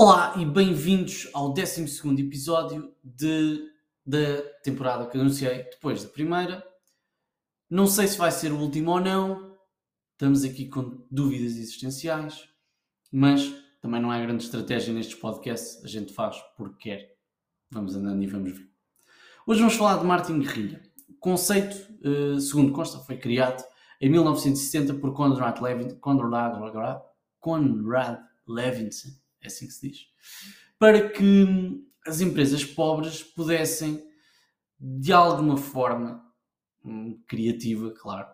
Olá e bem-vindos ao 12 episódio de, da temporada que anunciei depois da primeira. Não sei se vai ser o último ou não, estamos aqui com dúvidas existenciais, mas também não há grande estratégia nestes podcasts, a gente faz porque quer. Vamos andando e vamos ver. Hoje vamos falar de Martin Guerrilha. O conceito, eh, segundo consta, foi criado em 1960 por Conrad, Conrad, Conrad Levinson é assim que se diz, para que as empresas pobres pudessem, de alguma forma hum, criativa, claro,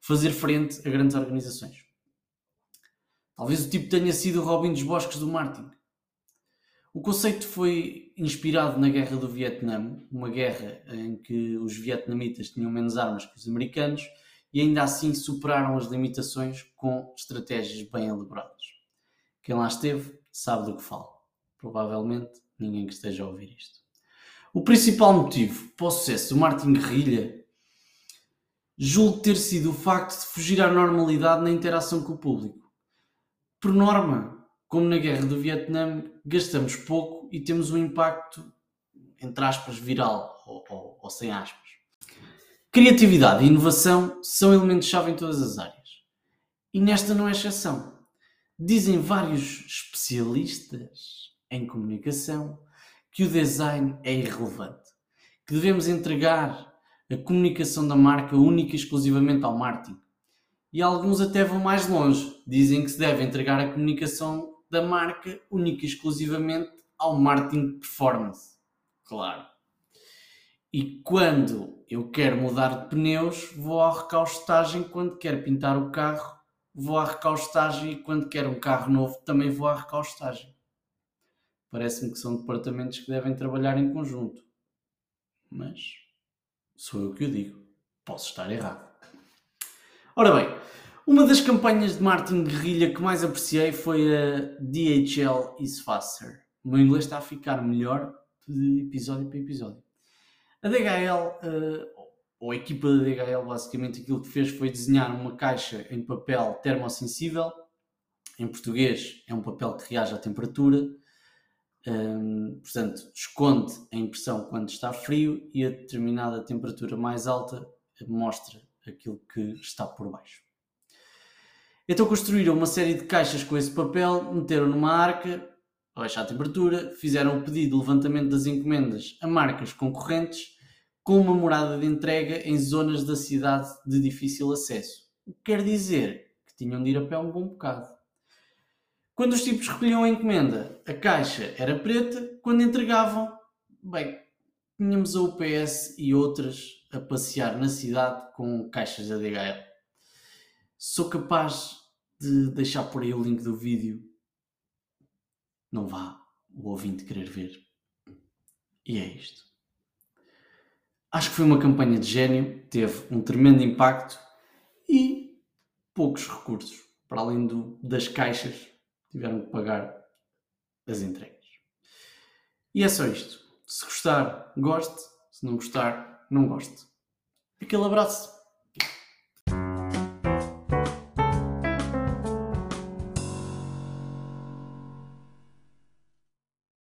fazer frente a grandes organizações. Talvez o tipo tenha sido o Robin dos Bosques do Martin. O conceito foi inspirado na Guerra do Vietnã, uma guerra em que os vietnamitas tinham menos armas que os americanos e ainda assim superaram as limitações com estratégias bem elaboradas. Quem lá esteve sabe do que fala. Provavelmente ninguém que esteja a ouvir isto. O principal motivo para o sucesso do Martin Guerrilha julgo ter sido o facto de fugir à normalidade na interação com o público. Por norma, como na guerra do Vietnã, gastamos pouco e temos um impacto, entre aspas, viral ou, ou, ou sem aspas. Criatividade e inovação são elementos-chave em todas as áreas. E nesta não é exceção. Dizem vários especialistas em comunicação que o design é irrelevante, que devemos entregar a comunicação da marca única e exclusivamente ao marketing. E alguns até vão mais longe, dizem que se deve entregar a comunicação da marca única e exclusivamente ao marketing performance. Claro. E quando eu quero mudar de pneus, vou à recaustagem quando quero pintar o carro vou à recaustagem e quando quero um carro novo também vou à recaustagem. Parece-me que são departamentos que devem trabalhar em conjunto. Mas sou eu que o digo. Posso estar errado. Ora bem, uma das campanhas de Martin Guerrilha que mais apreciei foi a DHL is faster. O meu inglês está a ficar melhor de episódio para episódio. A DHL, uh, ou a equipa da DHL basicamente aquilo que fez foi desenhar uma caixa em papel termossensível, em português é um papel que reage à temperatura, um, portanto esconde a impressão quando está frio e a determinada temperatura mais alta mostra aquilo que está por baixo. Então construíram uma série de caixas com esse papel, meteram numa arca, a baixar a temperatura, fizeram o pedido de levantamento das encomendas a marcas concorrentes com uma morada de entrega em zonas da cidade de difícil acesso. O que quer dizer que tinham de ir a pé um bom bocado. Quando os tipos recolhiam a encomenda, a caixa era preta, quando entregavam, bem, tínhamos a UPS e outras a passear na cidade com caixas da DHL. Sou capaz de deixar por aí o link do vídeo. Não vá o ouvinte querer ver. E é isto. Acho que foi uma campanha de gênio, teve um tremendo impacto e poucos recursos. Para além do, das caixas, tiveram que pagar as entregas. E é só isto. Se gostar, goste. Se não gostar, não goste. Aquele abraço.